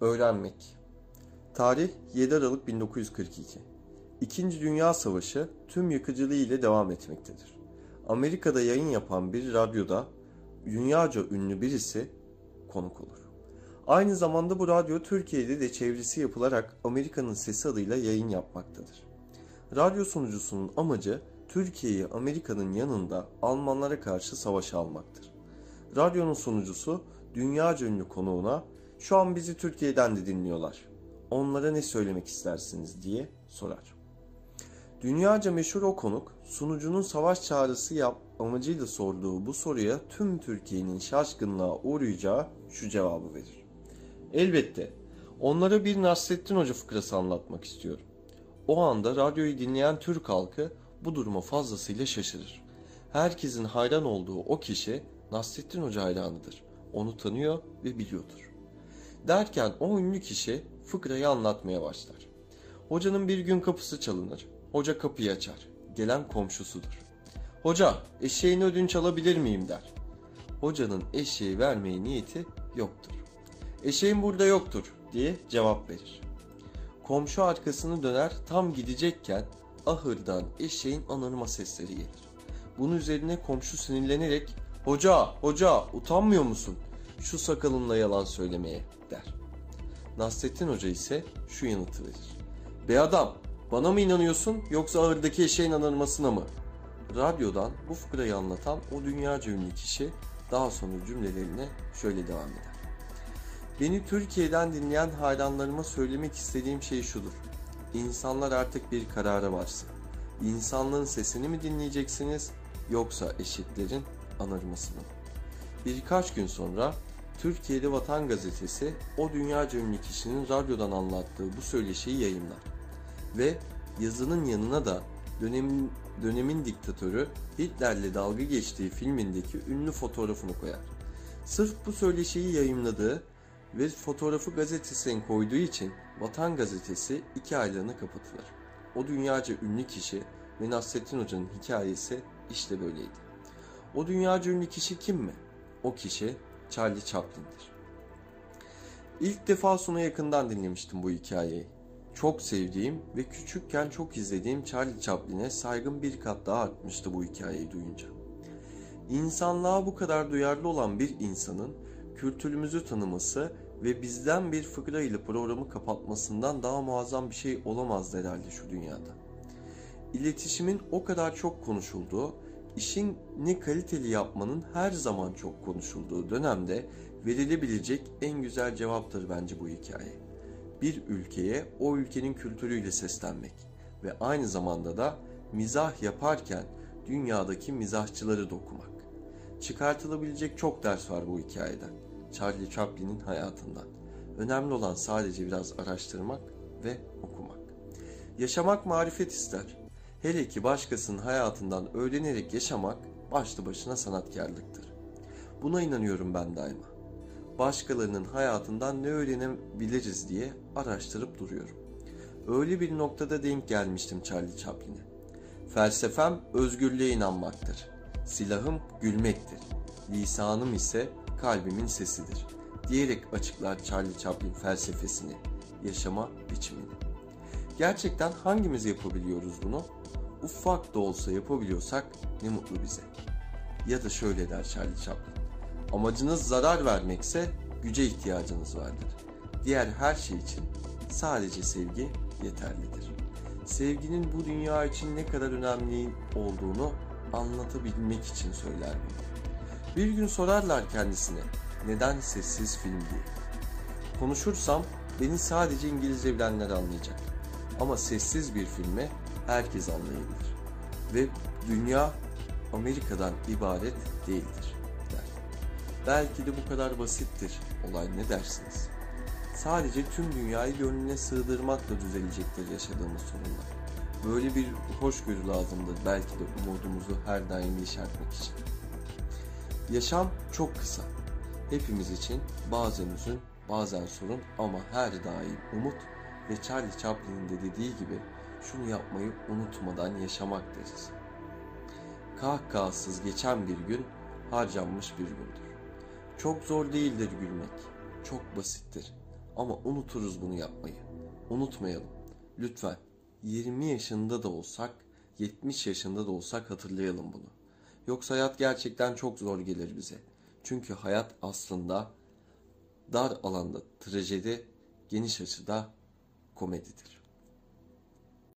Öğrenmek Tarih 7 Aralık 1942 İkinci Dünya Savaşı tüm yıkıcılığı ile devam etmektedir. Amerika'da yayın yapan bir radyoda dünyaca ünlü birisi konuk olur. Aynı zamanda bu radyo Türkiye'de de çevresi yapılarak Amerika'nın Sesi adıyla yayın yapmaktadır. Radyo sunucusunun amacı Türkiye'yi Amerika'nın yanında Almanlara karşı savaşa almaktır. Radyonun sunucusu dünyaca ünlü konuğuna şu an bizi Türkiye'den de dinliyorlar. Onlara ne söylemek istersiniz diye sorar. Dünyaca meşhur o konuk sunucunun savaş çağrısı yap amacıyla sorduğu bu soruya tüm Türkiye'nin şaşkınlığa uğrayacağı şu cevabı verir. Elbette onlara bir Nasrettin Hoca fıkrası anlatmak istiyorum. O anda radyoyu dinleyen Türk halkı bu duruma fazlasıyla şaşırır. Herkesin hayran olduğu o kişi Nasrettin Hoca hayranıdır. Onu tanıyor ve biliyordur. Derken o ünlü kişi fıkrayı anlatmaya başlar. Hocanın bir gün kapısı çalınır. Hoca kapıyı açar. Gelen komşusudur. Hoca eşeğini ödünç alabilir miyim der. Hocanın eşeği vermeye niyeti yoktur. Eşeğim burada yoktur diye cevap verir. Komşu arkasını döner tam gidecekken ahırdan eşeğin anırma sesleri gelir. Bunun üzerine komşu sinirlenerek hoca hoca utanmıyor musun şu sakalınla yalan söylemeye der. Nasrettin Hoca ise şu yanıtı verir. Be adam bana mı inanıyorsun yoksa ahırdaki eşeğin anırmasına mı? Radyodan bu fıkrayı anlatan o dünyaca ünlü kişi daha sonra cümlelerine şöyle devam eder. Beni Türkiye'den dinleyen hayranlarıma söylemek istediğim şey şudur. İnsanlar artık bir karara varsın. İnsanlığın sesini mi dinleyeceksiniz yoksa eşitlerin anırmasını mı? Birkaç gün sonra Türkiye'de Vatan Gazetesi o dünyaca ünlü kişinin radyodan anlattığı bu söyleşiyi yayınlar. Ve yazının yanına da dönemin, dönemin diktatörü Hitler'le dalga geçtiği filmindeki ünlü fotoğrafını koyar. Sırf bu söyleşiyi yayınladığı ve fotoğrafı gazetesine koyduğu için Vatan Gazetesi iki aylığına kapatılır. O dünyaca ünlü kişi ve Nasrettin Hoca'nın hikayesi işte böyleydi. O dünyaca ünlü kişi kim mi? O kişi Charlie Chaplin'dir. İlk defa sona yakından dinlemiştim bu hikayeyi. Çok sevdiğim ve küçükken çok izlediğim Charlie Chaplin'e saygım bir kat daha artmıştı bu hikayeyi duyunca. İnsanlığa bu kadar duyarlı olan bir insanın kültürümüzü tanıması ve bizden bir fıkra ile programı kapatmasından daha muazzam bir şey olamaz herhalde şu dünyada. İletişimin o kadar çok konuşulduğu, işin ne kaliteli yapmanın her zaman çok konuşulduğu dönemde verilebilecek en güzel cevaptır bence bu hikaye. Bir ülkeye o ülkenin kültürüyle seslenmek ve aynı zamanda da mizah yaparken dünyadaki mizahçıları da okumak. Çıkartılabilecek çok ders var bu hikayeden. Charlie Chaplin'in hayatından. Önemli olan sadece biraz araştırmak ve okumak. Yaşamak marifet ister. Hele ki başkasının hayatından öğrenerek yaşamak başlı başına sanatkarlıktır. Buna inanıyorum ben daima. Başkalarının hayatından ne öğrenebiliriz diye araştırıp duruyorum. Öyle bir noktada denk gelmiştim Charlie Chaplin'e. Felsefem özgürlüğe inanmaktır. Silahım gülmektir. Lisanım ise kalbimin sesidir. Diyerek açıklar Charlie Chaplin felsefesini, yaşama biçimini. Gerçekten hangimiz yapabiliyoruz bunu? Ufak da olsa yapabiliyorsak ne mutlu bize. Ya da şöyle der Charlie Chaplin. Amacınız zarar vermekse güce ihtiyacınız vardır. Diğer her şey için sadece sevgi yeterlidir. Sevginin bu dünya için ne kadar önemli olduğunu anlatabilmek için söyler bunu. Bir gün sorarlar kendisine neden sessiz film diye. Konuşursam beni sadece İngilizce bilenler anlayacak. Ama sessiz bir filme herkes anlayabilir. Ve dünya Amerika'dan ibaret değildir der. Belki de bu kadar basittir olay ne dersiniz? Sadece tüm dünyayı gönlüne sığdırmakla düzelecektir yaşadığımız sorunlar. Böyle bir hoşgörü lazımdır belki de umudumuzu her daim yeşertmek için. Yaşam çok kısa. Hepimiz için bazen üzün, bazen sorun ama her daim umut ve Charlie Chaplin'in de dediği gibi şunu yapmayı unutmadan yaşamak deriz. Kahkahasız geçen bir gün harcanmış bir gündür. Çok zor değildir gülmek, çok basittir Ama unuturuz bunu yapmayı. Unutmayalım. Lütfen 20 yaşında da olsak, 70 yaşında da olsak hatırlayalım bunu. Yoksa hayat gerçekten çok zor gelir bize. Çünkü hayat aslında dar alanda trajedi, geniş açıda komedidir.